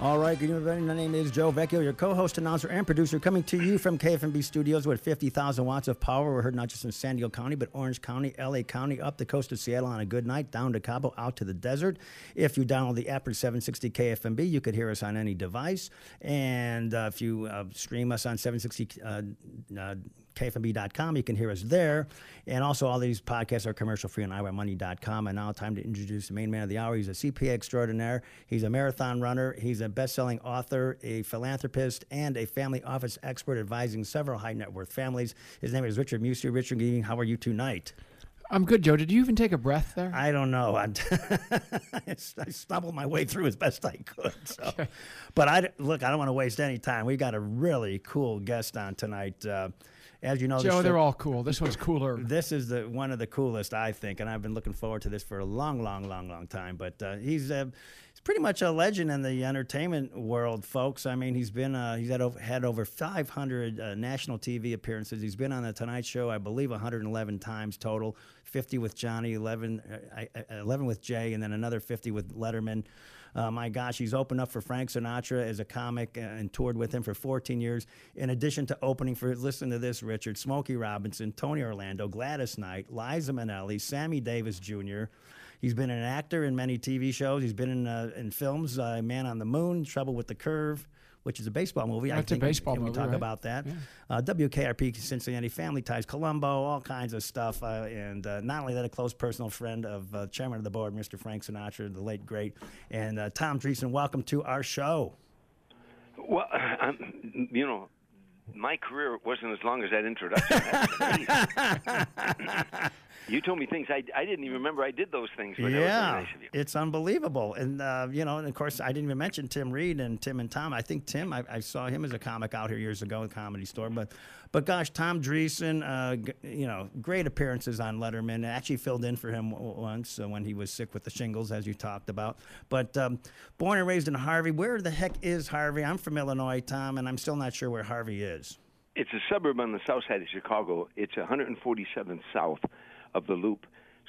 All right, good evening. My name is Joe Vecchio, your co-host, announcer, and producer, coming to you from KFMB Studios with 50,000 watts of power. We're heard not just in San Diego County, but Orange County, LA County, up the coast of Seattle on a good night, down to Cabo, out to the desert. If you download the app for 760 KFMB, you could hear us on any device. And uh, if you uh, stream us on 760 uh, uh, KFMB.com. You can hear us there. And also, all these podcasts are commercial free on iWearMoney.com. And now, time to introduce the main man of the hour. He's a CPA extraordinaire, he's a marathon runner, he's a best selling author, a philanthropist, and a family office expert advising several high net worth families. His name is Richard Musio. Richard, good evening. How are you tonight? I'm good, Joe. Did you even take a breath there? I don't know. I, I stumbled my way through as best I could. So. Okay. But I look. I don't want to waste any time. We've got a really cool guest on tonight. Uh, as you know, Joe, they're all cool. This one's cooler. This is the one of the coolest, I think, and I've been looking forward to this for a long, long, long, long time. But uh, he's uh, he's pretty much a legend in the entertainment world, folks. I mean, he's been uh, he's had over, had over 500 uh, national TV appearances. He's been on the Tonight Show, I believe, 111 times total. 50 with Johnny, 11, uh, 11 with Jay, and then another 50 with Letterman. Uh, my gosh, he's opened up for Frank Sinatra as a comic and toured with him for 14 years. In addition to opening for, listen to this, Richard, Smokey Robinson, Tony Orlando, Gladys Knight, Liza Minnelli, Sammy Davis Jr., He's been an actor in many TV shows. He's been in uh, in films, uh, Man on the Moon, Trouble with the Curve, which is a baseball movie. That's I think a baseball we, movie. We talk right? about that. Yeah. Uh, WKRP Cincinnati, Family Ties, Columbo, all kinds of stuff. Uh, and uh, not only that, a close personal friend of uh, Chairman of the Board, Mr. Frank Sinatra, the late great, and uh, Tom Dreesen. Welcome to our show. Well, I'm, you know, my career wasn't as long as that introduction. You told me things I, I didn't even remember I did those things. Yeah, nice it's unbelievable. And uh, you know, and of course, I didn't even mention Tim Reid and Tim and Tom. I think Tim, I, I saw him as a comic out here years ago at the Comedy Store. But, but gosh, Tom Dreesen, uh, g- you know, great appearances on Letterman. I actually filled in for him once uh, when he was sick with the shingles, as you talked about. But um, born and raised in Harvey, where the heck is Harvey? I'm from Illinois, Tom, and I'm still not sure where Harvey is. It's a suburb on the south side of Chicago. It's 147th South of the Loop.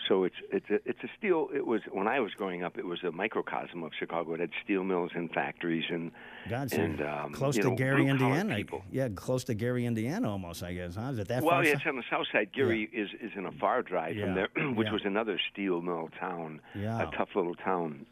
So it's it's a it's a steel. It was when I was growing up. It was a microcosm of Chicago. It had steel mills and factories and God, and um, close to know, Gary, Indiana. People. Yeah, close to Gary, Indiana, almost. I guess. Huh? Is it that well, far? yeah, it's on the south side. Gary yeah. is is in a far drive yeah. from there, which yeah. was another steel mill town. Yeah. a tough little town.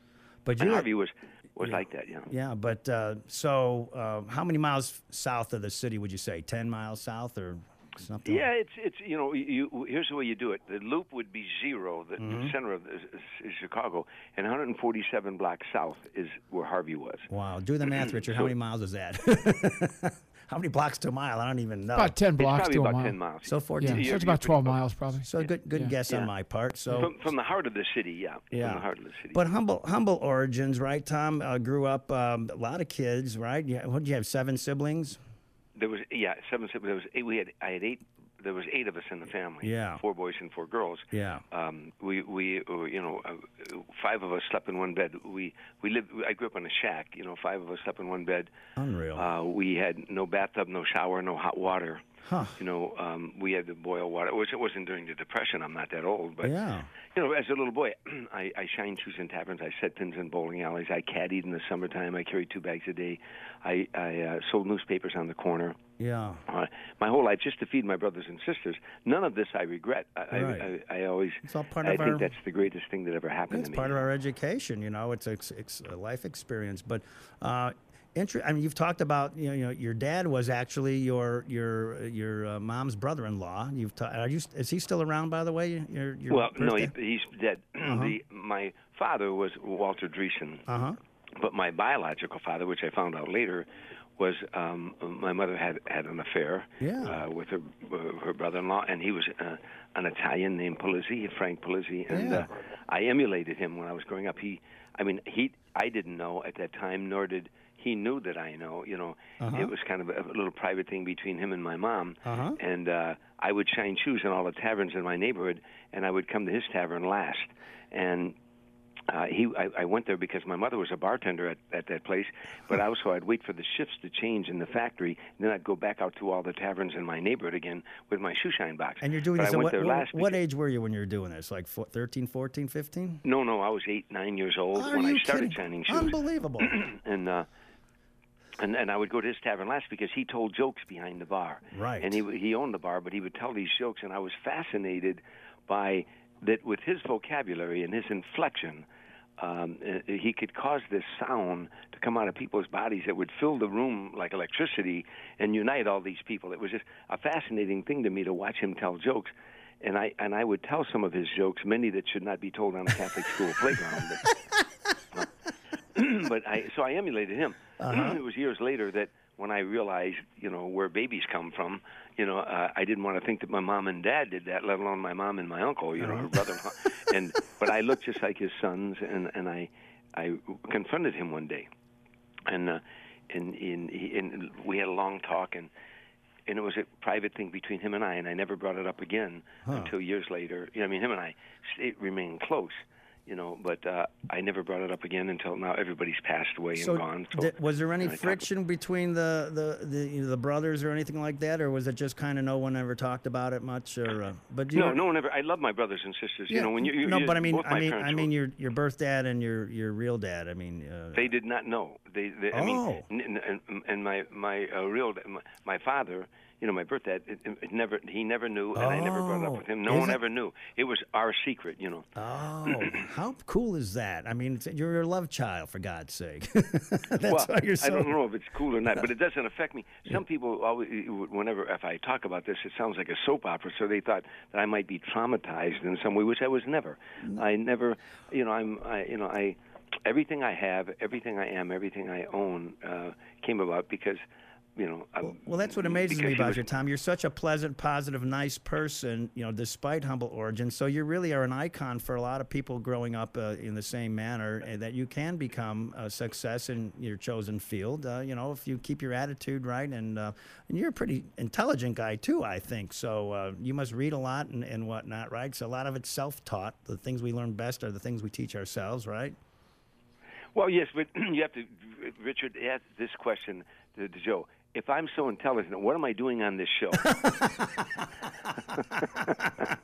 But and you, Harvey was was like that, yeah. Yeah, but uh, so uh, how many miles south of the city would you say? Ten miles south or? Something yeah, it's it's you know you, here's the way you do it. The loop would be zero. The, Mm-hmm. center of this is, is Chicago, and 147 blocks south is where Harvey was. Wow, do the math, Richard. How many miles is that? how many blocks to a mile? I don't even know. About 10 blocks probably to a about mile. 10 miles. so Yeah, fourteen. so You're- it's about 12 miles probably. So good, good Yeah. guess on my part. So from, from the heart of the city, yeah. yeah, From the heart of the city. But humble, humble origins, right? Tom uh, grew up um, a lot of kids, right? Yeah, what did you have? Seven siblings. There was yeah seven. There was eight. We had I had eight. There was eight of us in the family. Yeah. Four boys and four girls. Yeah. Um, we we uh, you know uh, five of us slept in one bed. We we lived. I grew up in a shack. You know, five of us slept in one bed. Unreal. Uh, we had no bathtub, no shower, no hot water. Huh. You know, um, we had to boil water, which it wasn't during the Depression. I'm not that old, but yeah. you know, as a little boy, I, I shined shoes in taverns. I set pins in bowling alleys. I caddied in the summertime. I carried two bags a day. I, I uh, sold newspapers on the corner. Yeah. Uh, my whole life, just to feed my brothers and sisters. None of this I regret. I, Right. I, I, I always. It's all part I of think our- that's the greatest thing that ever happened It's to me. part of our education, you know. It's a, it's a life experience, but uh, inter- I mean, you've talked about you know, you know your dad was actually your your your uh, mom's brother-in-law. You've ta- are you is he still around by the way? Your, your well, no, he, he's dead. the, my father was Walter Dreesen. Uh-huh. But my biological father, which I found out later, was um, my mother had had an affair Yeah. uh, with her uh, her brother-in-law, and he was uh, an Italian named Polizzi, Frank Polizzi, and Yeah. uh, I emulated him when I was growing up. He, I mean, he, I didn't know at that time, nor did he knew that I know. You know, Uh-huh. it was kind of a, a little private thing between him and my mom. Uh-huh. And uh, I would shine shoes in all the taverns in my neighborhood, and I would come to his tavern last. And uh, he, I, I went there because my mother was a bartender at, at that place, but also I'd wait for the shifts to change in the factory, and then I'd go back out to all the taverns in my neighborhood again with my shoe shine box. And you're doing but this. I at went what, there what, last what age were you when you were doing this? Like four, 13, 14, 15? No, no, I was eight, nine years old Are when I started kidding? shining shoes. Unbelievable. and uh and and I would go to his tavern last because he told jokes behind the bar. Right. And he he owned the bar, but he would tell these jokes, and I was fascinated by that with his vocabulary and his inflection. Um, uh, he could cause this sound to come out of people's bodies that would fill the room like electricity and unite all these people. It was just a fascinating thing to me to watch him tell jokes, and I and I would tell some of his jokes, many that should not be told on a Catholic school playground. But, but I so I emulated him. It was years later that when I realized, you know, where babies come from, you know, uh, I didn't want to think that my mom and dad did that, let alone my mom and my uncle, you know, her brother. and but I looked just like his sons, and and I I confronted him one day, and uh, and and, he, and we had a long talk and. And it was a private thing between him and I, and I never brought it up again until years later. You know, I mean, him and I stayed, remained close, you know, but uh, I never brought it up again until now. Everybody's passed away so, and gone. So di- was there any I talk- friction between the the the, you know, the brothers or anything like that, or was it just kind of no one ever talked about it much? Or uh, but you No, were- no one ever. I love my brothers and sisters. Yeah, you know, when you, you no, you- but I mean, I mean, I were- mean, your your birth dad and your your real dad. I mean, uh, They did not know. They, they I mean, Oh. and, and my my uh, real my, my father, you know, my birth dad, it, it never he never knew, and I never brought it Oh, up with him. No one it- ever knew. It was our secret, you know. Oh, how cool is that? I mean, it's, you're your love child, for God's sake. That's well, you're so. I don't know if it's cool or not, but it doesn't affect me. Some people always, whenever if I talk about this, it sounds like a soap opera. So they thought that I might be traumatized in some way, which I was never. I never, you know, I'm, I, you know, I, everything I have, everything I am, everything I own, uh, came about because, you know. I'm- Well, that's what amazes me about was- you, Tom. You're such a pleasant, positive, nice person, you know, despite humble origins. So you really are an icon for a lot of people growing up uh, in the same manner, and that you can become a success in your chosen field. Uh, you know, if you keep your attitude right, and uh, and you're a pretty intelligent guy too, I think. So uh, you must read a lot and, and whatnot, right? So a lot of it's self-taught. The things we learn best are the things we teach ourselves, right? Well, yes, but you have to, Richard, ask this question to, to Joe. If I'm so intelligent, what am I doing on this show?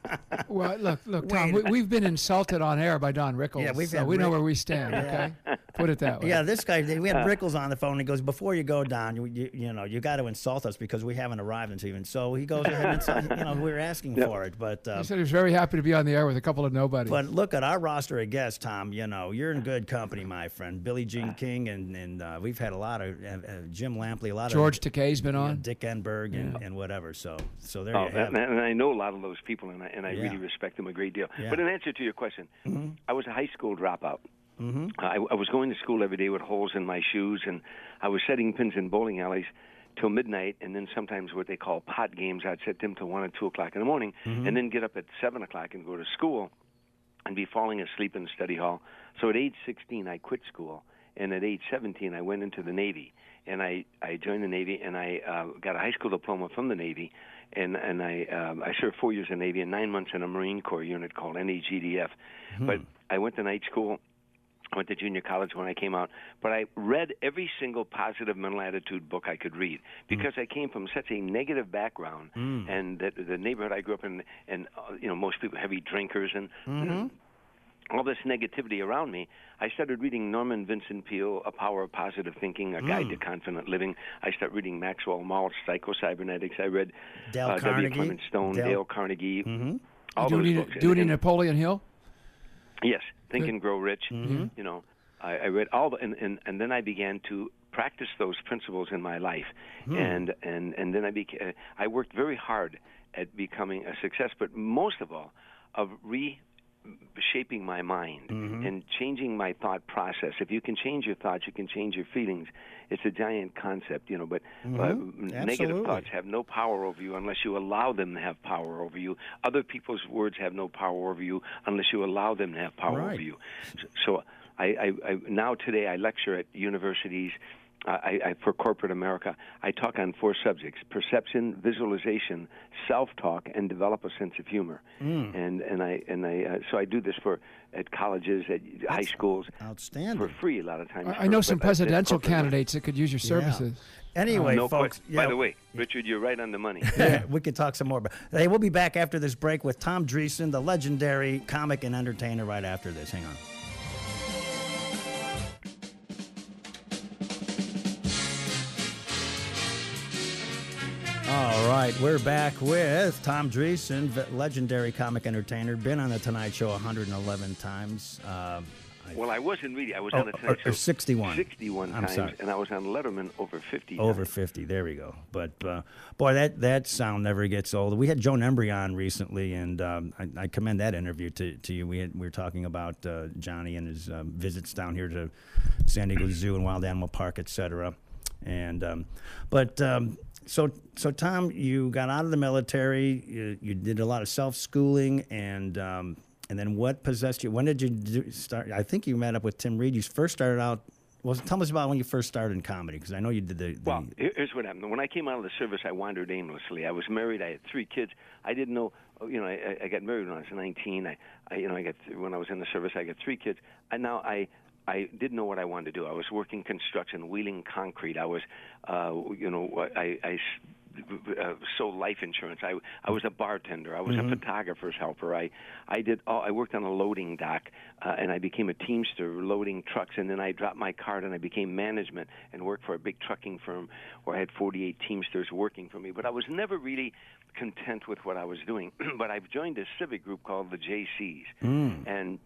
Well, look, look, Tom. Wait. We, we've been insulted on air by Don Rickles. Yeah, we've so had we know where we stand. Okay, put it that way. Yeah, this guy. We had Rickles on the phone. He goes, "Before you go down, you you, you know you got to insult us because we haven't arrived until even." So he goes ahead and insult, you know we're asking for it, but. Uh, He said he was very happy to be on the air with a couple of nobodies. but look at our roster of guests, Tom. You know you're in good company, my friend. Billie Jean King, and and uh, we've had a lot of uh, uh, Jim Lampley, a lot George of George Takei's been you know, on. Dick Enberg, and, and whatever. So so there Oh, you have and, and I know a lot of those people, and I, and I Yeah. really respect them a great deal. Yeah. But in answer to your question, Mm-hmm. I was a high school dropout. Mm-hmm. I, I was going to school every day with holes in my shoes, and I was setting pins in bowling alleys till midnight, and then sometimes what they call pot games. I'd set them till one or two o'clock in the morning, Mm-hmm. and then get up at seven o'clock and go to school, and be falling asleep in the study hall. So at age 16, I quit school, and at age 17, I went into the Navy, and I I joined the Navy, and I uh, got a high school diploma from the Navy, and and I um, I served four years in the Navy and nine months in a Marine Corps unit called NAGDF, but I went to night school. I went to junior college when I came out, but I read every single positive mental attitude book I could read because I came from such a negative background, mm. and that the neighborhood I grew up in, and uh, you know most people heavy drinkers and mm-hmm. uh, all this negativity around me, I started reading Norman Vincent Peale, A Power of Positive Thinking, A Guide to mm. Confident Living. I started reading Maxwell Maltz, Psycho-Cybernetics. I read Dale uh, W. Carnegie. Clement Stone, Dale- Dale, Carnegie, mm-hmm. all do those any, books. do And- any and- Napoleon Hill? Yes, Think and Grow Rich. Mm-hmm. You know, I, I read all the, and, and and then I began to practice those principles in my life, Hmm. and and and then I became. I worked very hard at becoming a success, but most of all, of reshaping my mind Mm-hmm. and changing my thought process. If you can change your thoughts, you can change your feelings. It's a giant concept, you know. But uh, Mm-hmm. negative thoughts have no power over you unless you allow them to have power over you. Other people's words have no power over you unless you allow them to have power Right. over you. So, so I, I, I now today I lecture at universities I, I, for corporate America, I talk on four subjects: perception, visualization, self-talk, and develop a sense of humor. Mm. And and I and I uh, so I do this for at colleges, at high schools, Outstanding. for free a lot of times. I, I know some presidential candidates that could use your services. Anyway, No folks. question. By the way, Richard, you're right on the money. yeah, we could talk some more. But hey, we'll be back after this break with Tom Dreesen, the legendary comic and entertainer. Right after this, hang on. All right, we're back with Tom Dreesen, legendary comic entertainer. Been on the Tonight Show 111 times. Um, I- Well, I wasn't really. I was Oh, on the Tonight or Show 61. 61 I'm times, sorry. and I was on Letterman over 50. Over times. 50. There we go. But uh, boy, that, that sound never gets old. We had Joan Embery on recently, and um, I, I commend that interview to, to you. We, had, we were talking about uh, Johnny and his um, visits down here to San Diego Zoo and Wild Animal Park, et cetera. And um, but um, so so Tom, you got out of the military. You, you did a lot of self schooling, and um, and then what possessed you? When did you do, start? I think you met up with Tim Reid. You first started out. Well, tell us about when you first started in comedy, because I know you did the. the Well, here's what happened. When I came out of the service, I wandered aimlessly. I was married. I had three kids. I didn't know. oh, You know, I, I got married when I was 19. I, I, you know, I got when I was in the service, I got three kids. And now I, I didn't know what I wanted to do. I was working construction, wheeling concrete. I was, uh, you know, I, I uh, sold life insurance. I I was a bartender. I was a photographer's helper. I I did all, I worked on a loading dock uh, and I became a teamster loading trucks and then I dropped my card and I became management and worked for a big trucking firm where I had 48 teamsters working for me. But I was never really content with what I was doing. but I've joined a civic group called the Jaycees and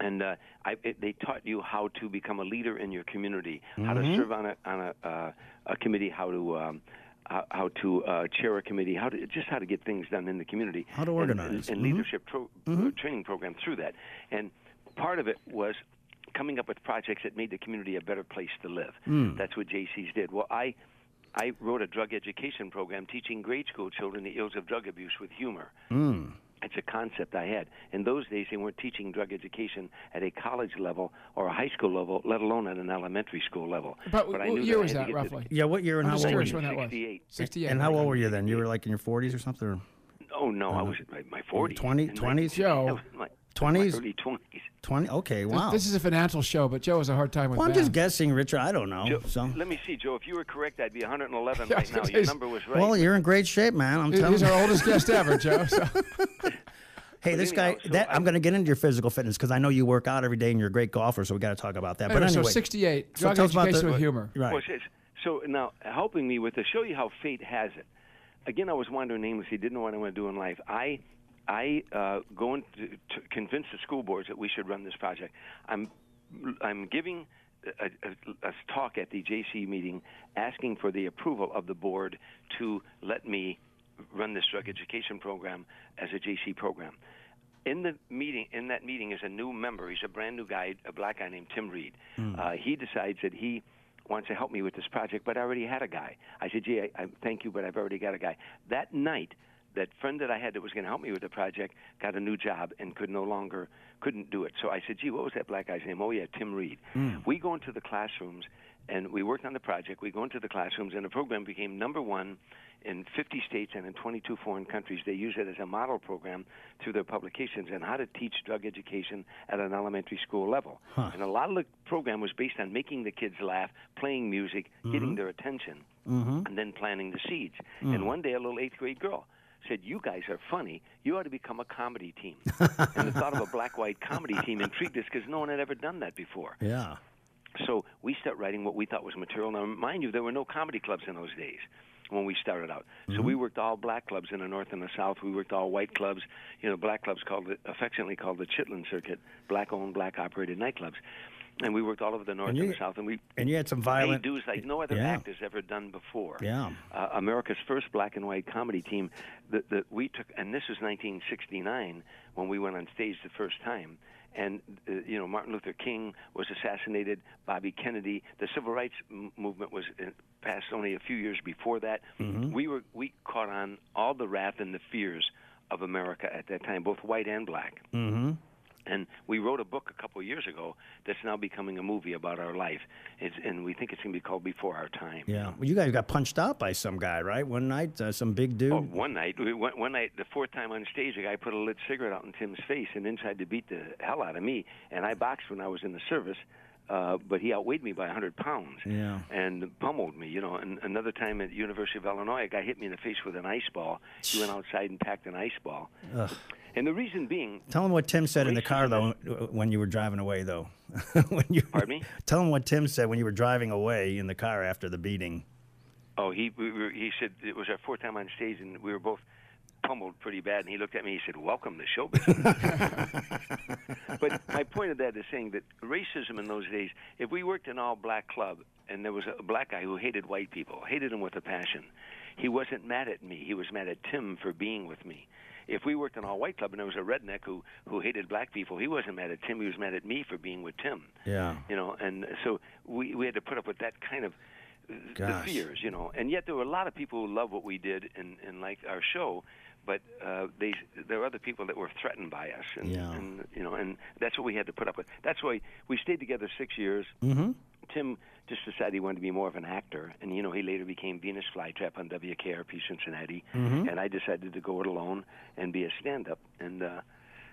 and uh, I, it, they taught you how to become a leader in your community, how to serve on a on a, uh, a committee, how to um, how, how to uh, chair a committee, how to just how to get things done in the community, How to and- organize. and, and leadership tro- uh, training program through that. And part of it was coming up with projects that made the community a better place to live. That's what Jaycees did. Well, I I wrote a drug education program teaching grade school children the ills of drug abuse with humor. It's a concept I had. In those days, they weren't teaching drug education at a college level or a high school level, let alone at an elementary school level. But, I what knew year that was had that get to the- roughly? yeah, what year and I'm how old were you? when that was. 68. 68. And how old were you then? You were like in your 40s or something? Or Oh no, I uh-huh. was in my, my 40s. 20 20s? Joe. I was in my- 20s? My early 20s. 20? Okay, wow. This is a financial show, but Joe has a hard time with well, I'm math. just guessing, Richard. I don't know. Joe, so, let me see, Joe. If you were correct, I'd be 111 Yeah, I was right now. Your number was right. well, you're in great shape, man. I'm He- telling He's you. our oldest guest ever, Joe. So. Hey, this anyhow, guy. so that I- I'm going to get into your physical fitness because I know you work out every day and you're a great golfer. So we got to talk about that. Anyway, but anyway, so 68. so Drug tell us about education the- with humor. Right. Well, it's- so now, helping me with to show you how fate has it. Again, I was wandering aimlessly, didn't know what I want to do in life. I, I uh, go in to, to convince the school boards that we should run this project. I'm, I'm giving a, a, a talk at the Jaycee meeting, asking for the approval of the board to let me run this drug education program as a Jaycee program. In the meeting, in that meeting, is a new member. He's a brand new guy, a black guy named Tim Reid. Uh, he decides that he wants to help me with this project, but I already had a guy. I said, "Gee, I, I thank you, but I've already got a guy." That night, that friend that I had that was going to help me with the project got a new job and could no longer couldn't do it. So I said, "Gee, what was that black guy's name?" Oh yeah, Tim Reed. We go into the classrooms and we worked on the project. We go into the classrooms, and the program became number one in 50 states and in 22 foreign countries. They use it as a model program through their publications on how to teach drug education at an elementary school level. And a lot of the program was based on making the kids laugh, playing music, mm-hmm. getting their attention, mm-hmm. and then planting the seeds. Mm. And one day, a little eighth grade girl said, "You guys are funny. You ought to become a comedy team." and the thought of a black-white comedy team intrigued us because no one had ever done that before. yeah. So we start writing what we thought was material. Now, mind you, there were no comedy clubs in those days when we started out. So we worked all black clubs in the north and the south. We worked all white clubs. You know, black clubs called it, affectionately called the Chitlin Circuit, black-owned, black-operated nightclubs. And we worked all over the north And and, the south. And we And you had some violent. dues like no other Yeah. act has ever done before. Yeah. Uh, America's first black and white comedy team that, that we took, and this was 1969 when we went on stage the first time. And uh, you know, Martin Luther King was assassinated. Bobby Kennedy. The civil rights m- movement was uh, passed only a few years before that. We were we caught on all the wrath and the fears of America at that time, both white and black. Mm-hmm. And we wrote a book a couple of years ago that's now becoming a movie about our life, it's, and we think it's going to be called Before Our Time. Yeah. Well, you guys got punched out by some guy, right? One night, uh, some big dude. Oh, one night, we went, one night, the fourth time on stage, a guy put a lit cigarette out in Tim's face and inside to beat the hell out of me. And I boxed when I was in the service, uh, but he outweighed me by 100 pounds Yeah. and pummeled me. You know, and another time at the University of Illinois, a guy hit me in the face with an ice ball. He went outside and packed an ice ball. Ugh. And the reason being, Tell him what Tim said in the car, though, when you were driving away, though. when you, Pardon me? Tell him what Tim said when you were driving away in the car after the beating. oh, he we were, he said it was our fourth time on stage, and we were both pummeled pretty bad. And he looked at me. He said, "Welcome to show business." but my point of that is saying that racism in those days, if we worked in all black club and there was a black guy who hated white people, hated them with a passion, he wasn't mad at me. He was mad at Tim for being with me. If we worked in all white club and there was a redneck who who hated black people, he wasn't mad at Tim. He was mad at me for being with Tim. Yeah. You know, and so we we had to put up with that kind of uh, the fears, you know. And yet there were a lot of people who loved what we did and and liked our show, but uh, they there were other people that were threatened by us, and, Yeah. and you know, and that's what we had to put up with. That's why we stayed together six years. Mm-hmm. Tim just decided he wanted to be more of an actor, and you know he later became Venus Flytrap on WKRP Cincinnati, Mm-hmm. and I decided to go it alone and be a stand-up, and uh,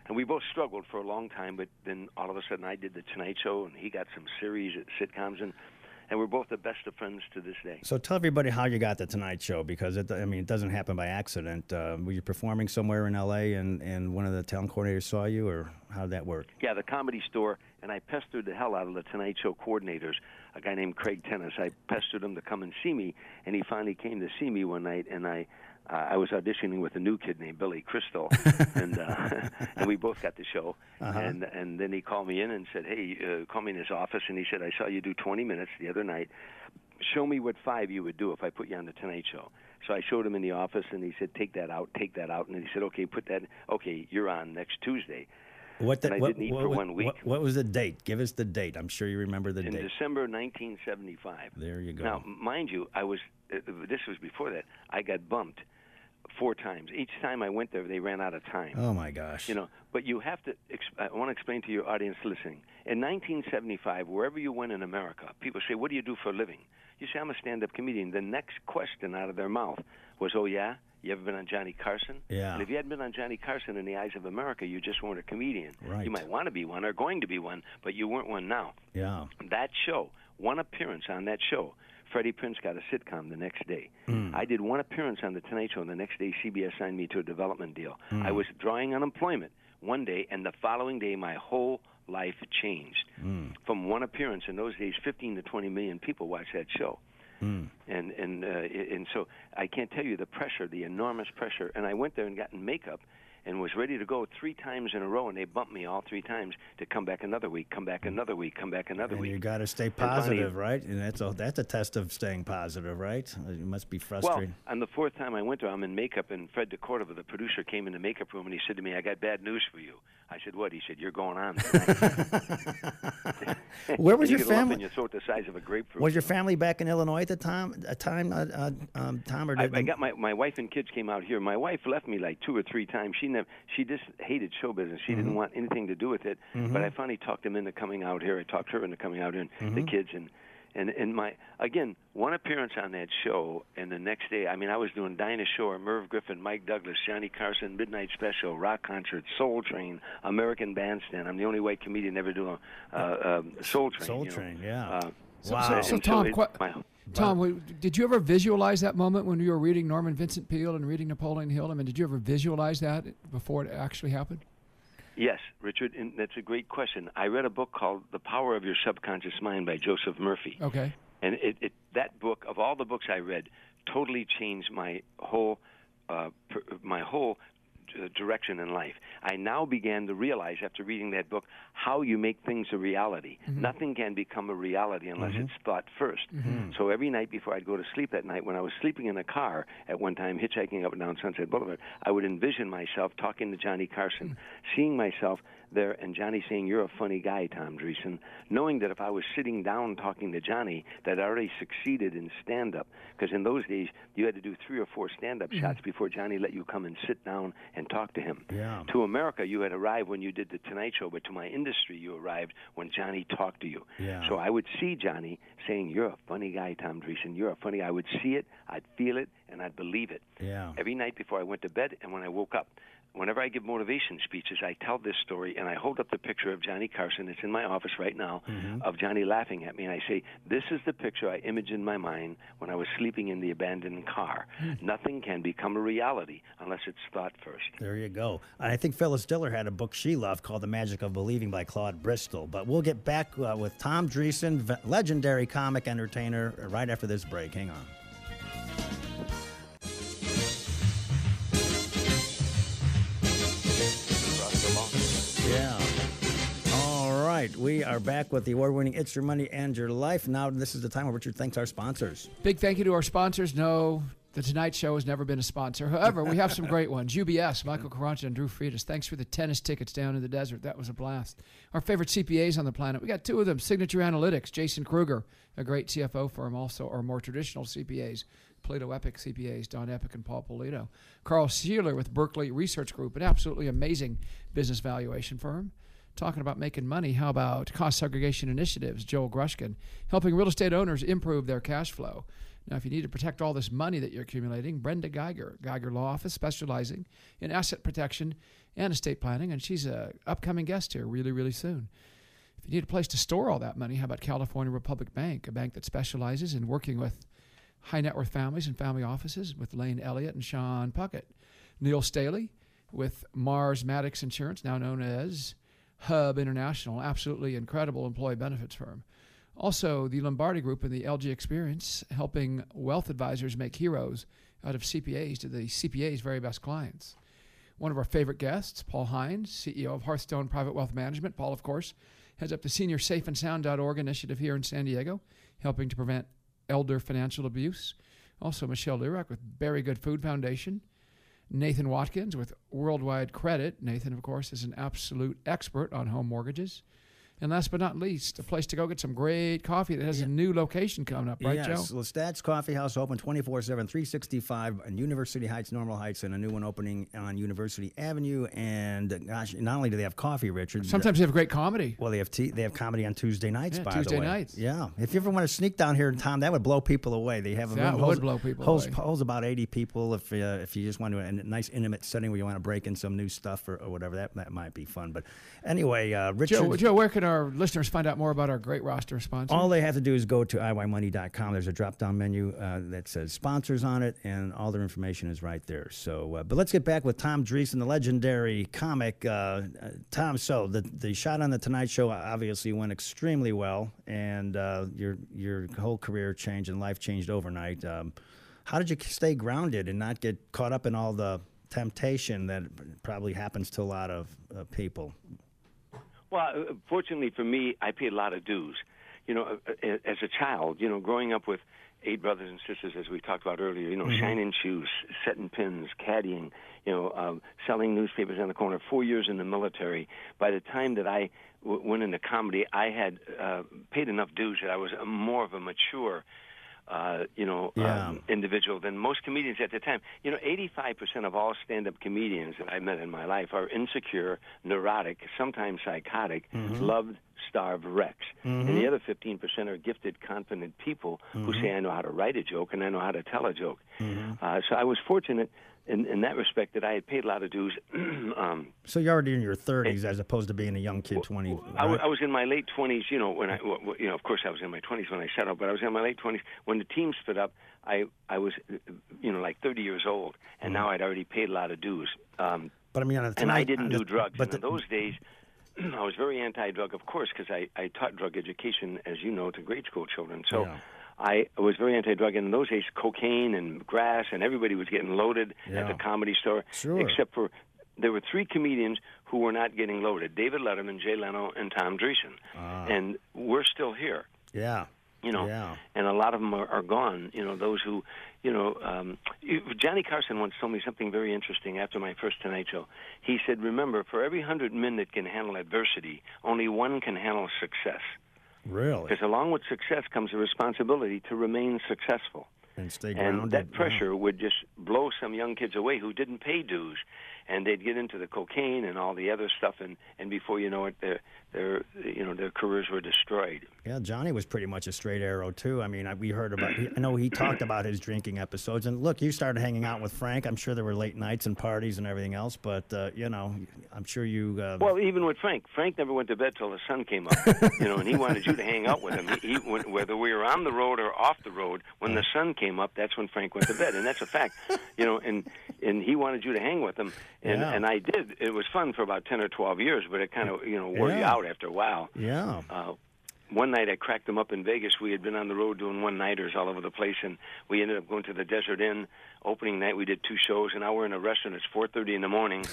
and we both struggled for a long time, but then all of a sudden I did the Tonight Show, and he got some series at sitcoms, and and we're both the best of friends to this day. So tell everybody how you got the Tonight Show because it, I mean, it doesn't happen by accident. Uh, were you performing somewhere in L.A. and, and one of the talent coordinators saw you, or how did that work? Yeah, the comedy store, and I pestered the hell out of the Tonight Show coordinators, a guy named Craig Tennis. I pestered him to come and see me, and he finally came to see me one night, and I. Uh, I was auditioning with a new kid named Billy Crystal, and uh, and we both got the show. And and then he called me in and said, "Hey, uh, call me in his office." And he said, "I saw you do 20 minutes the other night. Show me what five you would do if I put you on the Tonight Show." So I showed him in the office, and he said, "Take that out, take that out." And he said, "Okay, put that. Okay, you're on next Tuesday." What, I what, what, for what- one week. What, what was the date? Give us the date. I'm sure you remember the in date. In December 1975. There you go. Now, mind you, I was uh, this was before that. I got bumped four times. Each time I went there, they ran out of time. oh my gosh. You know, but you have to. I want to explain to your audience listening. In 1975, wherever you went in America, people say, "What do you do for a living?" You say, "I'm a stand-up comedian." The next question out of their mouth was, "Oh yeah, you ever been on Johnny Carson?" Yeah. And if you hadn't been on Johnny Carson in the eyes of America, you just weren't a comedian. Right. You might want to be one or going to be one, but you weren't one now yeah. that show, one appearance on that show, Freddie Prinze got a sitcom the next day. Hmm. I did one appearance on the Tonight Show, and the next day CBS signed me to a development deal. Hmm. I was drawing unemployment one day, and the following day my whole life changed. Hmm. From one appearance in those days, 15 to 20 million people watched that show. And and uh, and so I can't tell you the pressure, the enormous pressure. And I went there and got in makeup, and was ready to go three times in a row, and they bumped me all three times to come back another week, come back another week, come back another And week. you got to stay positive, right? And that's a that's a test of staying positive, right? Uh, it must be Well, frustrating. on the fourth time I went there, I'm in makeup, and Fred DeCordova, the producer, came in the makeup room, and he said to me, "I got bad news for you." I said, "What?" He said, "You're going on." Where was you your get a lump family? in your throat the size of a grapefruit. Was your family back in Illinois at the time? A time, uh, uh, um, Tom, or I, did I got my my wife and kids came out here. My wife left me like two or three times. She never she just hated show business. She Mm-hmm. didn't want anything to do with it. But I finally talked them into coming out here. I talked her into coming out here, and Mm-hmm. the kids and. And and my again one appearance on that show, and the next day, I mean, I was doing Dinah Shore, Merv Griffin, Mike Douglas, Johnny Carson, Midnight Special, Rock Concert, Soul Train, American Bandstand. I'm the only white comedian ever do a uh, um, Soul Train. Soul you know. Train, yeah. Uh, So, Wow. so, so and Tom, it- my- Tom, w- did you ever visualize that moment when you were reading Norman Vincent Peale and reading Napoleon Hill? I mean, did you ever visualize that before it actually happened? Yes, Richard, and that's a great question. I read a book called The Power of Your Subconscious Mind by Joseph Murphy. Okay. And it, it that book, of all the books I read, totally changed my whole uh, per, my whole uh, direction in life. I now began to realize after reading that book how you make things a reality. Mm-hmm. Nothing can become a reality unless mm-hmm. it's thought 1st mm-hmm. So every night before I'd go to sleep that night, when I was sleeping in a car at one time, hitchhiking up and down Sunset Boulevard, I would envision myself talking to Johnny Carson, seeing myself there and Johnny saying, You're a funny guy, Tom Dreesen, knowing that if I was sitting down talking to Johnny, that I already succeeded in stand up. Because in those days, you had to do three or four stand up mm-hmm. shots before Johnny let you come and sit down and talk to him. Yeah. To America, you had arrived when you did The Tonight Show, but to my industry, you arrived when Johnny talked to you. Yeah. So I would see Johnny saying, You're a funny guy, Tom Dreesen. You're a funny guy. I would see it, I'd feel it, and I'd believe it. Yeah. Every night before I went to bed and when I woke up whenever I give motivation speeches, I tell this story and I hold up the picture of Johnny Carson. It's in my office right now mm-hmm. of Johnny laughing at me, and I say, "This is the picture I imaged in my mind when I was sleeping in the abandoned car. Mm. Nothing can become a reality unless it's thought first. There you go. I think Phyllis Diller had a book she loved called "The Magic of Believing" by Claude Bristol. But we'll get back uh, with Tom Dreesen, legendary comic entertainer, right after this break. Hang on. Right, we are back with the award-winning "It's Your Money and Your Life." Now, this is the time where Richard thanks our sponsors. Big thank you to our sponsors. No, the Tonight Show has never been a sponsor. However, we have some great ones. UBS, Michael Carranza and Drew Friedis. Thanks for the tennis tickets down in the desert. That was a blast. Our favorite CPAs on the planet. We got two of them. Signature Analytics, Jason Kruger, a great CFO firm, also our more traditional CPAs. Plato Epic CPAs, Don Epic and Paul Polito. Carl Sealer with Berkeley Research Group, an absolutely amazing business valuation firm talking about making money. How about cost segregation initiatives? Joel Grushkin helping real estate owners improve their cash flow. Now, if you need to protect all this money that you're accumulating, Brenda Geiger, Geiger Law Office, specializing in asset protection and estate planning, and she's a upcoming guest here really, really soon. If you need a place to store all that money, how about California Republic Bank, a bank that specializes in working with high net worth families and family offices with Lane Elliott and Sean Puckett. Neil Staley with Mars Maddox Insurance, now known as Hub International, absolutely incredible employee benefits firm. Also, the Lombardi Group and the LG Experience, helping wealth advisors make heroes out of CPAs to the CPA's very best clients. One of our favorite guests, Paul Hines, CEO of Hearthstone Private Wealth Management. Paul, of course, heads up the Senior Safe and Sound.org initiative here in San Diego, helping to prevent elder financial abuse. Also, Michelle Lurek with Very Good Food Foundation, Nathan Watkins with Worldwide Credit. Nathan, of course, is an absolute expert on home mortgages. And last but not least, a place to go get some great coffee that has yeah. a new location coming up, right, yes. Joe? Yes, Lestat's Coffee House open 24 7, 365 in University Heights, Normal Heights, and a new one opening on University Avenue. And gosh, not only do they have coffee, Richard. Sometimes they have great comedy. Well, they have tea, they have comedy on Tuesday nights, yeah, by Tuesday the way. nights. Yeah. If you ever want to sneak down here, in Tom, that would blow people away. They have a that room would holds, blow people holds, away. holds about 80 people. If uh, if you just want to, a nice intimate setting where you want to break in some new stuff or, or whatever, that, that might be fun. But anyway, uh, Richard. Joe, Joe, where can our listeners find out? more about our great roster of sponsors? All they have to do is go to iYmoney.com. There's a drop down menu uh, that says sponsors on it, and all their information is right there. So, uh, but let's get back with Tom Dreesen, the legendary comic. Uh, uh, Tom, so the, the shot on The Tonight Show obviously went extremely well, and uh, your, your whole career changed and life changed overnight. Um, how did you stay grounded and not get caught up in all the temptation that probably happens to a lot of uh, people? Well, uh, fortunately for me, I paid a lot of dues. You know, uh, uh, as a child, you know, growing up with eight brothers and sisters, as we talked about earlier, you know, mm-hmm. shining shoes, setting pins, caddying, you know, um, selling newspapers on the corner. Four years in the military. By the time that I w- went into comedy, I had uh, paid enough dues that I was a, more of a mature uh, you know, yeah. um, individual than most comedians at the time. You know, 85% of all stand-up comedians that I met in my life are insecure, neurotic, sometimes psychotic, mm-hmm. loved, starved wrecks. Mm-hmm. And the other 15% are gifted, confident people mm-hmm. who say, I know how to write a joke and I know how to tell a joke. Mm-hmm. Uh, so I was fortunate in, in that respect that I had paid a lot of dues. um, so you're already in your 30s as opposed to being a young kid, 20. Right? I, w- I was in my late 20s. You know, when I, you know, of course, I was in my 20s when I settled, but I was in my late 20s when the team split up. I I was, you know, like 30 years old, and mm-hmm. now I'd already paid a lot of dues. Um, but I mean, tonight, and I didn't do drugs. But in those days. I was very anti-drug, of course, because I, I taught drug education, as you know, to grade school children. So yeah. I was very anti-drug. And in those days, cocaine and grass, and everybody was getting loaded yeah. at the comedy store, sure. except for there were three comedians who were not getting loaded: David Letterman, Jay Leno, and Tom Dreesen. Ah. And we're still here. Yeah. You know, Yeah. and a lot of them are, are gone. You know, those who, you know, um, Johnny Carson once told me something very interesting after my first Tonight Show. He said, "Remember, for every hundred men that can handle adversity, only one can handle success. Really? Because along with success comes the responsibility to remain successful." And stay grounded. And that pressure would just blow some young kids away who didn't pay dues, and they'd get into the cocaine and all the other stuff, and and before you know it, their their you know their careers were destroyed. Yeah, Johnny was pretty much a straight arrow too. I mean, I, we heard about. I know he talked about his drinking episodes, and look, you started hanging out with Frank. I'm sure there were late nights and parties and everything else, but uh, you know, I'm sure you. Uh, Well, even with Frank, Frank never went to bed till the sun came up. you know, and he wanted you to hang out with him. He, he whether we were on the road or off the road, when the sun came up, that's when Frank went to bed, and that's a fact. You know, and and he wanted you to hang with him, and Yeah. and I did. It was fun for about ten or twelve years, but it kind of you know wore you out after a while. yeah. Uh, one night I cracked them up in Vegas. We had been on the road doing one nighters all over the place, and we ended up going to the Desert Inn. Opening night, we did two shows, and now we're in a restaurant. It's 4:30 in the morning,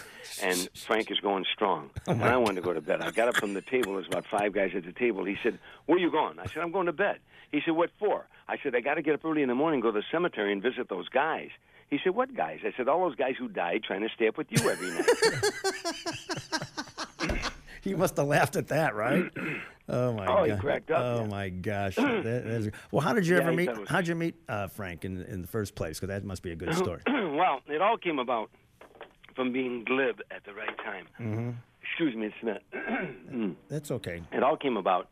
and Frank is going strong, and I wanted to go to bed. I got up from the table. There's about five guys at the table. He said, "Where you going?" I said, "I'm going to bed." He said, "What for?" I said, "I got to get up early in the morning, go to the cemetery, and visit those guys." He said, "What guys?" I said, "All those guys who died trying to stay up with you every night." He must have laughed at that, right? Oh my Oh, god! he cracked up, Oh yeah. my gosh! That- that's- well, how did you Yeah, ever meet? was- How'd you meet uh, Frank in in the first place? Because that must be a good story. well, it all came about from being glib at the right time. Mm-hmm. Excuse me, it's not. That's okay. It all came about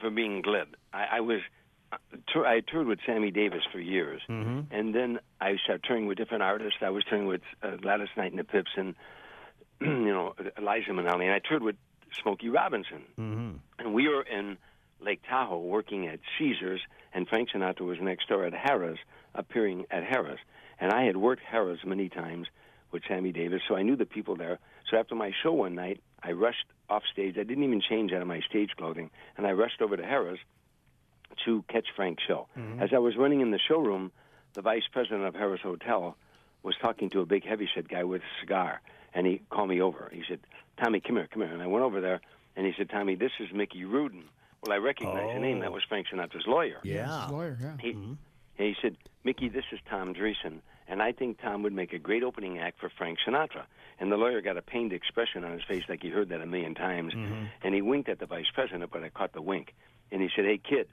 from being glib. I, I was, tour, I toured with Sammy Davis for years, Mm-hmm. and then I started touring with different artists. I was touring with uh, Gladys Knight and the Pips, and you know Eliza Minnelli, and I toured with Smokey Robinson. Mm-hmm. And we were in Lake Tahoe working at Caesars, and Frank Sinatra was next door at Harrah's, appearing at Harrah's. And I had worked Harrah's many times with Sammy Davis, so I knew the people there. So after my show one night, I rushed off stage. I didn't even change out of my stage clothing, and I rushed over to Harrah's to catch Frank's show. Mm-hmm. As I was running in the showroom, the vice president of Harrah's Hotel was talking to a big heavyset guy with a cigar, and he called me over. He said, "Tommy, come here, come here." And I went over there, and he said, "Tommy, this is Mickey Rudin." Well, I recognized the name. Oh. That was Frank Sinatra's lawyer. Yeah. His lawyer, yeah. He, mm-hmm. and he said, Mickey, this is Tom Dreesen, and I think Tom would make a great opening act for Frank Sinatra. And the lawyer got a pained expression on his face like he heard that a million times. Mm-hmm. And he winked at the vice president, but I caught the wink. And he said, Hey, kid,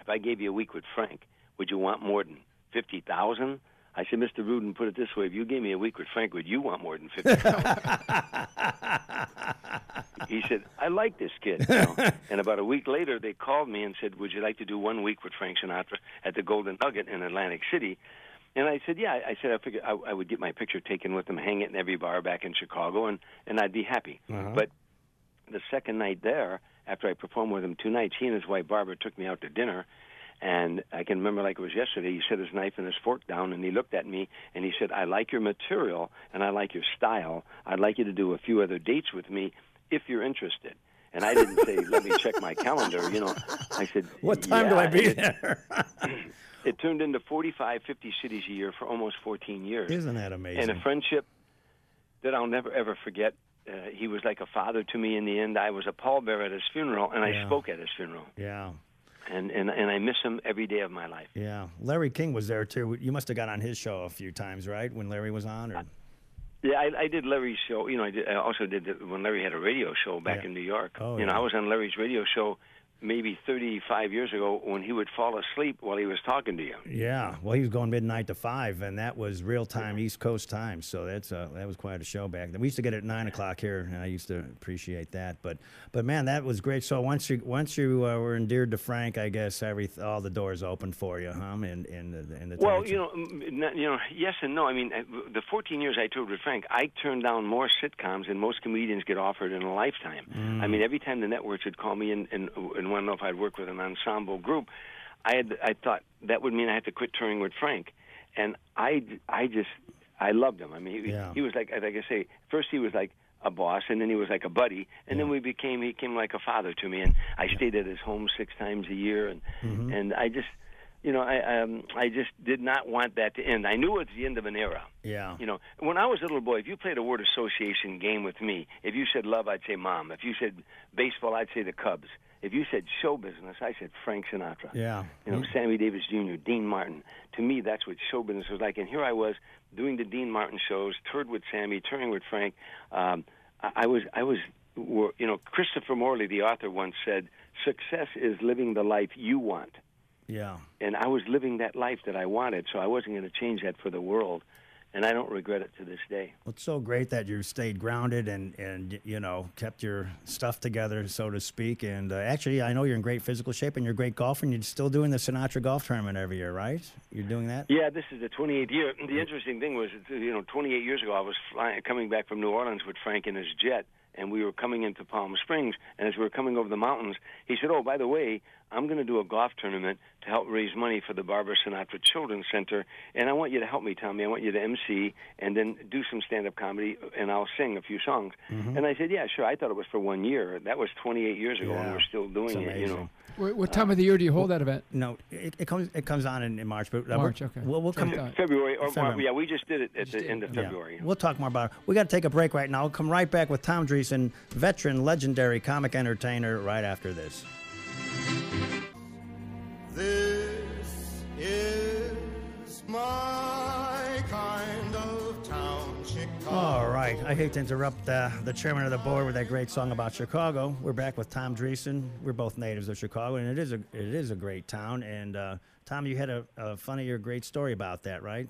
if I gave you a week with Frank, would you want more than 50000 I said, Mr. Rudin, put it this way: If you gave me a week with Frank, would you want more than fifty thousand? he said, "I like this kid." You know? and about a week later, they called me and said, "Would you like to do one week with Frank Sinatra at the Golden Nugget in Atlantic City?" And I said, "Yeah." I said, "I figured I, I would get my picture taken with him, hang it in every bar back in Chicago, and and I'd be happy." Uh-huh. But the second night there, after I performed with him two nights, he and his wife Barbara took me out to dinner. And I can remember like it was yesterday. He set his knife and his fork down, and he looked at me and he said, "I like your material and I like your style. I'd like you to do a few other dates with me if you're interested." And I didn't say, "Let me check my calendar." You know, I said, What time do I be it, there? it turned into 45, 50 cities a year for almost 14 years Isn't that amazing? and a friendship that I'll never ever forget. Uh, he was like a father to me in the end. I was a pallbearer at his funeral, and I spoke at his funeral, yeah. and, and and I miss him every day of my life. Yeah, Larry King was there too. You must have got on his show a few times, right? When Larry was on, or Yeah, I, I did Larry's show. You know, I, did, I also did the, when Larry had a radio show back Yeah. in New York. Oh, you know. I was on Larry's radio show maybe 35 years ago when he would fall asleep while he was talking to you. yeah. Well, he was going midnight to five, and that was real time East Coast time. So that's uh, that was quite a show back then. We used to get it at nine o'clock here, and I used to appreciate that. But but man, that was great. So once you once you uh, were endeared to Frank, I guess every all the doors opened for you, huh? In in the the Well, you know, mm, you know, yes and no. I mean, uh, the 14 years I toured with Frank, I turned down more sitcoms than most comedians get offered in a lifetime. I mean, every time the networks would call me and and, and want to know if I'd work with an ensemble group, I had I thought that would mean I had to quit touring with Frank, and I I just I loved him. I mean, he, Yeah. he was like like I say, first he was like a boss, and then he was like a buddy, and then we became he became like a father to me, and I stayed at his home six times a year, and and I just. You know, I um, I just did not want that to end. I knew it was the end of an era. yeah. You know, when I was a little boy, if you played a word association game with me, if you said love, I'd say mom. If you said baseball, I'd say the Cubs. If you said show business, I said Frank Sinatra. Yeah. You know, Sammy Davis Jr., Dean Martin. To me, that's what show business was like. And here I was doing the Dean Martin shows, toured with Sammy, touring with Frank. Um, I, I was, I was, you know, Christopher Morley, the author, once said, "Success is living the life you want." Yeah. And I was living that life that I wanted, so I wasn't going to change that for the world and I don't regret it to this day. Well, it's so great that you stayed grounded and and you know kept your stuff together, so to speak. And uh, actually, I know you're in great physical shape and you're a great golfer, and you're still doing the Sinatra Golf Tournament every year, right? You're doing that. Yeah, this is the 28th year. The interesting thing was, you know, 28 years ago, I was flying, coming back from New Orleans with Frank in his jet and we were coming into Palm Springs. And as we were coming over the mountains, he said, "Oh, by the way, I'm going to do a golf tournament to help raise money for the Barbara Sinatra Children's Center, and I want you to help me, Tommy. I want you to MC and then do some stand-up comedy, and I'll sing a few songs." Mm-hmm. And I said, "Yeah, sure." I thought it was for one year. That was 28 years ago, yeah. and we're still doing it. You know. What, what time uh, of the year do you hold that event? No, it, it comes it comes on in, in March, but uh, March. Okay. We'll, we'll come February or February. yeah, we just did it at the end of February. Yeah. We'll talk more about it. We got to take a break right now. We'll come right back with Tom Dreesen, veteran, legendary comic entertainer, right after this. This is my All right. I hate to interrupt uh, the chairman of the board with that great song about Chicago. We're back with Tom Dreesen. We're both natives of Chicago, and it is a it is a great town. And uh, Tom, you had a, a funny or great story about that, right?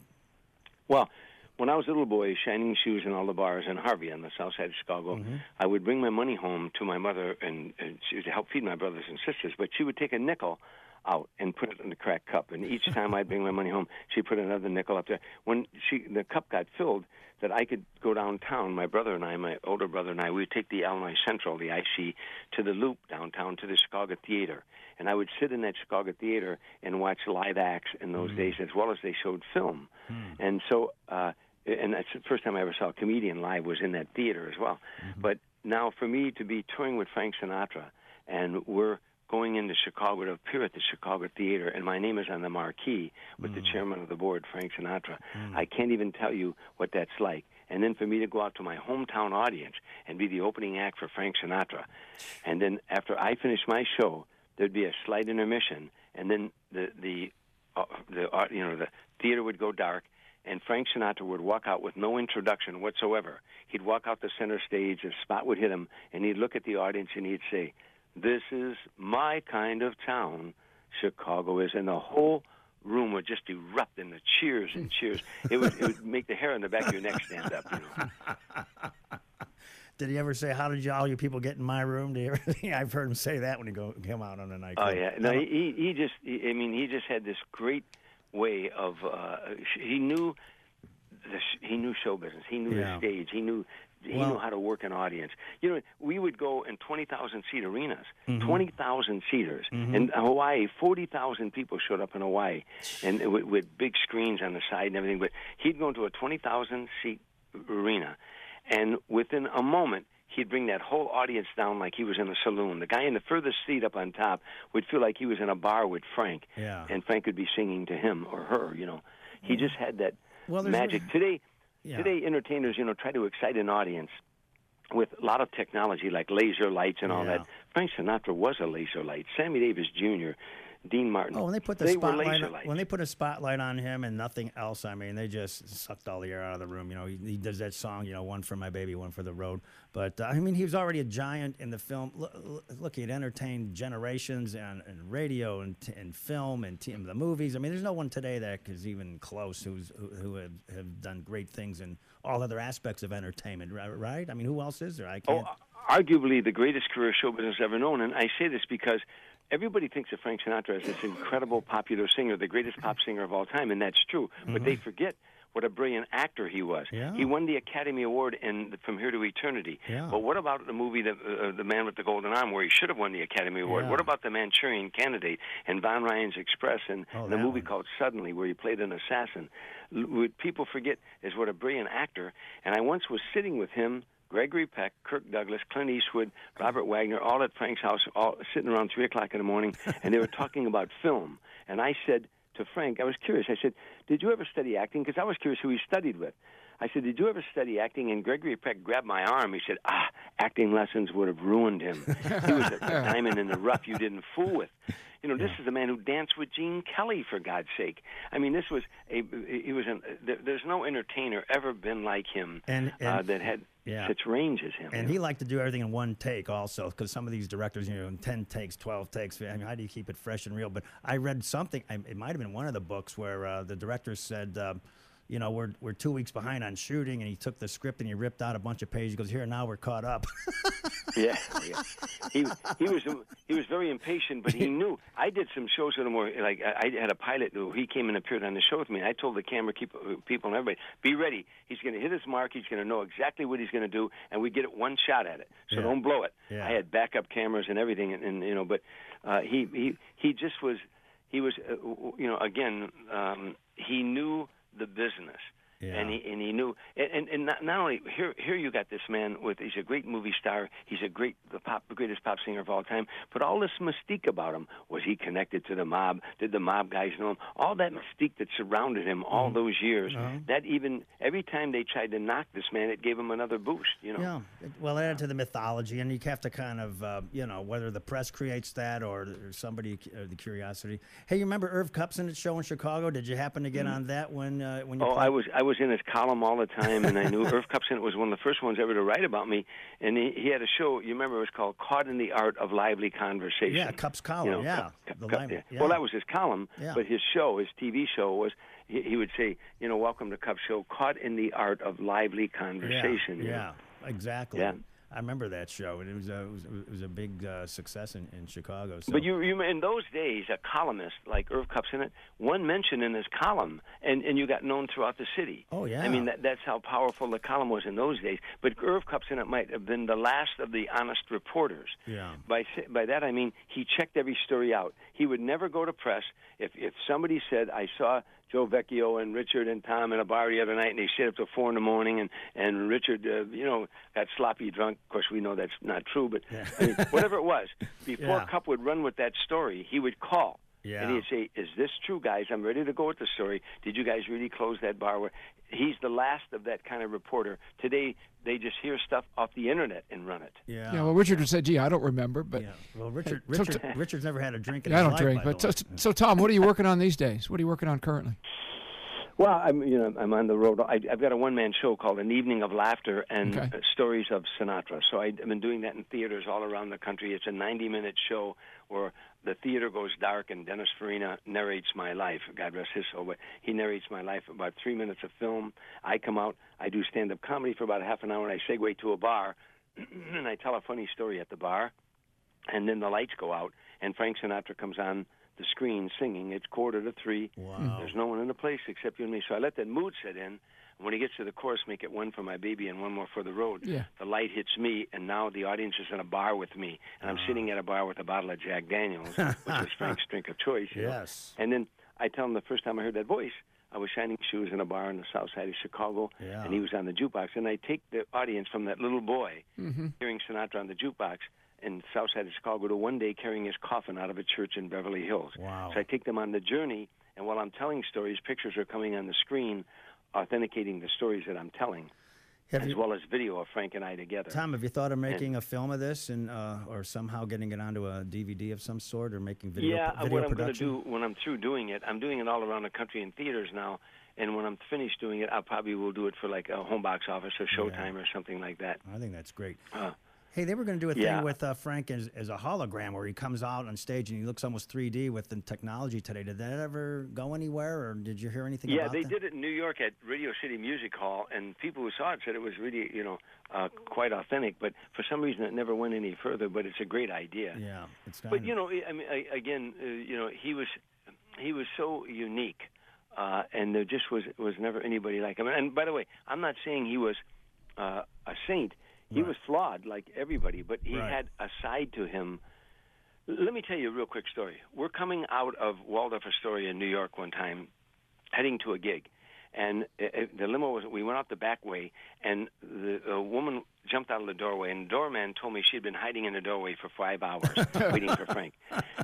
Well, when I was a little boy, shining shoes in all the bars in Harvey on the south side of Chicago, mm-hmm. I would bring my money home to my mother and, and she would help feed my brothers and sisters. But she would take a nickel out and put it in the cracked cup. And each time I'd bring my money home, she put another nickel up there. When she the cup got filled, that I could go downtown. My brother and I, my older brother and I, we would take the Illinois Central, the IC, to the Loop downtown to the Chicago Theater, and I would sit in that Chicago Theater and watch live acts in those mm. days, as well as they showed film. Mm. And so, uh, and that's the first time I ever saw a comedian live was in that theater as well. Mm-hmm. But now, for me to be touring with Frank Sinatra, and we're going into Chicago to appear at the Chicago Theater, and my name is on the marquee with mm. the chairman of the board, Frank Sinatra. Mm. I can't even tell you what that's like. And then for me to go out to my hometown audience and be the opening act for Frank Sinatra, and then after I finish my show, there'd be a slight intermission, and then the the uh, the uh, you know the theater would go dark, and Frank Sinatra would walk out with no introduction whatsoever. He'd walk out the center stage, a spot would hit him, and he'd look at the audience and he'd say, this is my kind of town, Chicago is. And the whole room would just erupt in the cheers and cheers. It would, it would make the hair on the back of your neck stand up. You know. Did he ever say, "How did you, all you people get in my room"? Did he ever, I've heard him say that when he go come out on a night. Oh yeah, no, he he just he, I mean he just had this great way of uh, he knew the, he knew show business. He knew yeah. the stage. He knew he knew how to work an audience. You know, we would go in 20,000 seat arenas, mm-hmm. 20,000 seaters. Mm-hmm. In Hawaii, 40,000 people showed up in Hawaii, and with, with big screens on the side and everything. But he'd go into a 20,000 seat arena, and within a moment, he'd bring that whole audience down like he was in a saloon. The guy in the furthest seat up on top would feel like he was in a bar with Frank, yeah. and Frank would be singing to him or her. You know, he just had that well, magic. Today, yeah. Today, entertainers, you know, try to excite an audience with a lot of technology like laser lights and all yeah. that. Frank Sinatra was a laser light. Sammy Davis Jr. Dean Martin. Oh, when they put the spotlight on, when they put a spotlight on him and nothing else, I mean, they just sucked all the air out of the room. You know, he, he does that song, you know, one for my baby, one for the road. But uh, I mean, he was already a giant in the film. Look, look he had entertained generations and, and radio and, and film and t- the movies. I mean, there's no one today that is even close who's who, who have, have done great things in all other aspects of entertainment. Right? I mean, who else is there? I can't. Oh, arguably the greatest career show business ever known, and I say this because everybody thinks of Frank Sinatra as this incredible popular singer, the greatest pop singer of all time, and that's true. Mm-hmm. But they forget what a brilliant actor he was. Yeah. He won the Academy Award in From Here to Eternity. Yeah. But what about the movie the, uh, the Man with the Golden Arm, where he should have won the Academy Award? Yeah. What about The Manchurian Candidate and Von Ryan's Express and oh, the movie one. called Suddenly, where he played an assassin? What people forget is what a brilliant actor. And I once was sitting with him Gregory Peck, Kirk Douglas, Clint Eastwood, Robert Wagner, all at Frank's house, all sitting around three o'clock in the morning, and they were talking about film. And I said to Frank, I was curious. I said, "Did you ever study acting?" Because I was curious who he studied with. I said, "Did you ever study acting?" And Gregory Peck grabbed my arm. He said, "Ah, acting lessons would have ruined him. he was a, diamond in the rough you didn't fool with." You know, this is a man who danced with Gene Kelly for God's sake. I mean, this was a he was an there, there's no entertainer ever been like him And- uh, that had yeah. such range as him. And he liked to do everything in one take, also, because some of these directors, you know, in ten takes, twelve takes. I mean, how do you keep it fresh and real? But I read something. It might have been one of the books where uh, the director said, um, you know, we're we're two weeks behind on shooting, and he took the script and he ripped out a bunch of pages. He goes, here now we're caught up. yeah, yeah. He he was he was very impatient, but he knew. I did some shows with him where, like, I had a pilot who he came and appeared on the show with me. And I told the camera keep, people and everybody, be ready. He's going to hit his mark. He's going to know exactly what he's going to do, and we get it one shot at it. So Yeah. don't blow it. Yeah. I had backup cameras and everything, and, and you know, but uh, he he he just was he was uh, you know again um, he knew the business. Yeah. And he and he knew, and and, and not, not only here here you got this man with he's a great movie star, he's a great the pop the greatest pop singer of all time, but all this mystique about him was he connected to the mob? Did the mob guys know him? All that mystique that surrounded him all Mm-hmm. those years, Uh-huh. that even every time they tried to knock this man, it gave him another boost. You know. Yeah, well, add to the mythology, and you have to kind of, uh, you know, whether the press creates that or, or somebody, or the curiosity. Hey, you remember Irv Kupcinet's show in Chicago? Did you happen to get on that when uh, when you? Oh, played- I was I was in his column all the time, and I knew Irv Kupcinet was one of the first ones ever to write about me. And he, he had a show. You remember it was called "Caught in the Art of Lively Conversation." Yeah, Kup's column, You know, yeah. Kup- Kup- The Kup, yeah. Well, that was his column, Yeah. but his show, his TV show, was he, he would say, you know, "Welcome to Kup Show, caught in the art of lively conversation." Yeah, yeah, exactly. Yeah. I remember that show, and it was a, it was, it was a big uh, success in, in Chicago. So. But you, you, in those days, a columnist like Irv Kupcinet, one mention in his column, and, and you got known throughout the city. Oh, yeah. I mean, that, that's how powerful the column was in those days. But Irv Kupcinet might have been the last of the honest reporters. Yeah. By by that I mean he checked every story out. He would never go to press if if somebody said I saw Joe Vecchio and Richard and Tom in a bar the other night, and they stayed up till four in the morning, and and Richard, uh, you know, got sloppy drunk. Of course, we know that's not true, but I mean, whatever it was, before Yeah. Kup would run with that story, he would call. Yeah. And he'd say, "Is this true, guys? I'm ready to go with the story. Did you guys really close that bar?" Where he's the last of that kind of reporter. Today, they just hear stuff off the internet and run it. yeah. Yeah, well, Richard would say, "Gee, I don't remember," but yeah. Well, Richard, so Richard, t- Richard's never had a drink in Yeah, I his don't life, drink. by But so, so, Tom, what are you working on these days? What are you working on currently? Well, I'm you know I'm on the road. I, I've got a one man show called An Evening of Laughter and Okay. uh, Stories of Sinatra. So I, I've been doing that in theaters all around the country. It's a 90 minute show where the theater goes dark and Dennis Farina narrates my life. God rest his soul, but he narrates my life about three minutes of film. I come out, I do stand up comedy for about half an hour, and I segue to a bar, and I tell a funny story at the bar, and then the lights go out, and Frank Sinatra comes on the screen singing. It's quarter to three. Wow. There's no one in the place except you and me. So I let that mood set in. When he gets to the chorus, make it one for my baby and one more for the road. Yeah. The light hits me, and now the audience is in a bar with me, and I'm ah. sitting at a bar with a bottle of Jack Daniels, which is Frank's drink of choice. you know. Yes. And then I tell him the first time I heard that voice, I was shining shoes in a bar on the south side of Chicago, Yeah. and he was on the jukebox. And I take the audience from that little boy mm-hmm. hearing Sinatra on the jukebox in south side of Chicago to one day carrying his coffin out of a church in Beverly Hills. Wow. So I take them on the journey, and while I'm telling stories, pictures are coming on the screen, authenticating the stories that I'm telling, Have as you, well as video of Frank and I together. Tom, have you thought of making a film of this, and uh, or somehow getting it onto a DVD of some sort, or making video yeah, uh, video what I'm going to do when I'm through doing it, I'm doing it all around the country in theaters now. And when I'm finished doing it, I probably will do it for like a home box office or Showtime or something like that. I think that's great. Uh, Hey, they were going to do a thing Yeah. with uh, Frank as, as a hologram where he comes out on stage and he looks almost 3D with the technology today. Did that ever go anywhere, or did you hear anything yeah, they that? did it in New York at Radio City Music Hall, and people who saw it said it was really, you know, uh, quite authentic. But for some reason, it never went any further. But it's a great idea. Yeah, it's kind But you know, I mean, I, again, uh, you know, he was he was so unique, uh, and there just was was never anybody like him. And by the way, I'm not saying he was uh, a saint. He Right. was flawed like everybody, but he Right. had a side to him. Let me tell you a real quick story. We're coming out of Waldorf Astoria in New York one time, heading to a gig, and it, it, the limo was. We went out the back way, and the a woman jumped out of the doorway, and the doorman told me she'd been hiding in the doorway for five hours waiting for Frank.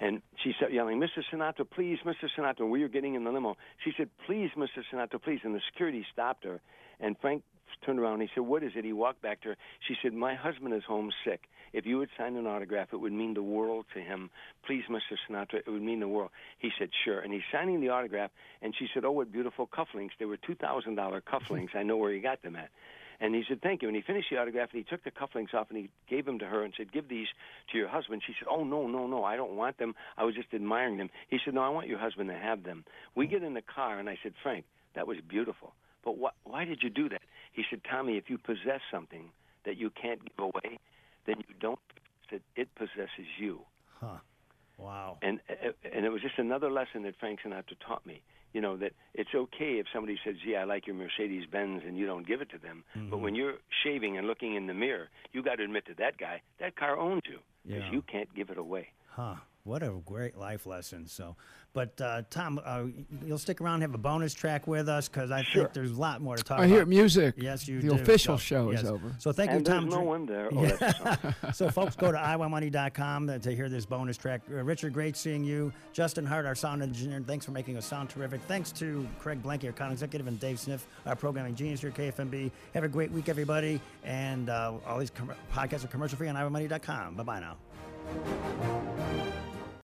And she started yelling, "Mr. Sinatra, please, Mr. Sinatra!" We were getting in the limo. She said, "Please, Mr. Sinatra, please!" And the security stopped her, and Frank turned around. And he said, "What is it?" He walked back to her. She said, "My husband is home sick. If you would sign an autograph, it would mean the world to him. Please, Mr. Sinatra, it would mean the world." He said, "Sure." And he's signing the autograph, and she said, "Oh, what beautiful cufflinks! They were two thousand dollar cufflinks. I know where he got them at." And he said, "Thank you." And he finished the autograph, and he took the cufflinks off, and he gave them to her, and said, "Give these to your husband." She said, "Oh no, no, no! I don't want them. I was just admiring them." He said, "No, I want your husband to have them." We get in the car, and I said, "Frank, that was beautiful, but wh- why did you do that?" He said, "Tommy, if you possess something that you can't give away, then you don't. That it possesses you." Huh. Wow. and uh, and it was just another lesson that Frank Sinatra taught me. You know that it's okay if somebody says, "Gee, I like your Mercedes Benz," and you don't give it to them. Mm-hmm. But when you're shaving and looking in the mirror, you got to admit to that guy that car owns you because Yeah. you can't give it away. Huh. What a great life lesson. So, but uh, Tom, uh, you'll stick around and have a bonus track with us because I Sure. think there's a lot more to talk I about. hear music. Yes, you do. The do. official So, show yes. is over. So thank and you, Tom. there's no one there. Oh, that's a song. so folks go to iwanmoney.com to hear this bonus track. Uh, Richard, great seeing you. Justin Hart, our sound engineer, thanks for making us sound terrific. Thanks to Craig Blanky, our account executive, and Dave Sniff, our programming genius here at KFMB. Have a great week, everybody. And uh, all these com- podcasts are commercial free on iwanmoney.com. Bye-bye now.